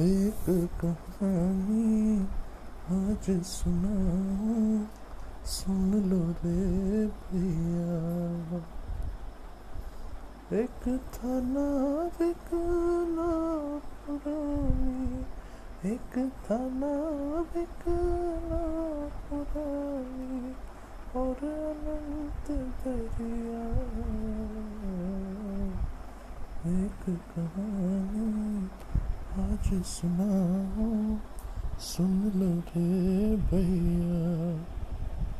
एक कहानी आज सुनाऊं सुन लो रे भैया। एक था नाविक नाव पुरानी, एक था नाविक नाव पुरानी, और अनंत दरिया। एक कहानी आज सुनाओ सुन लो रे भैया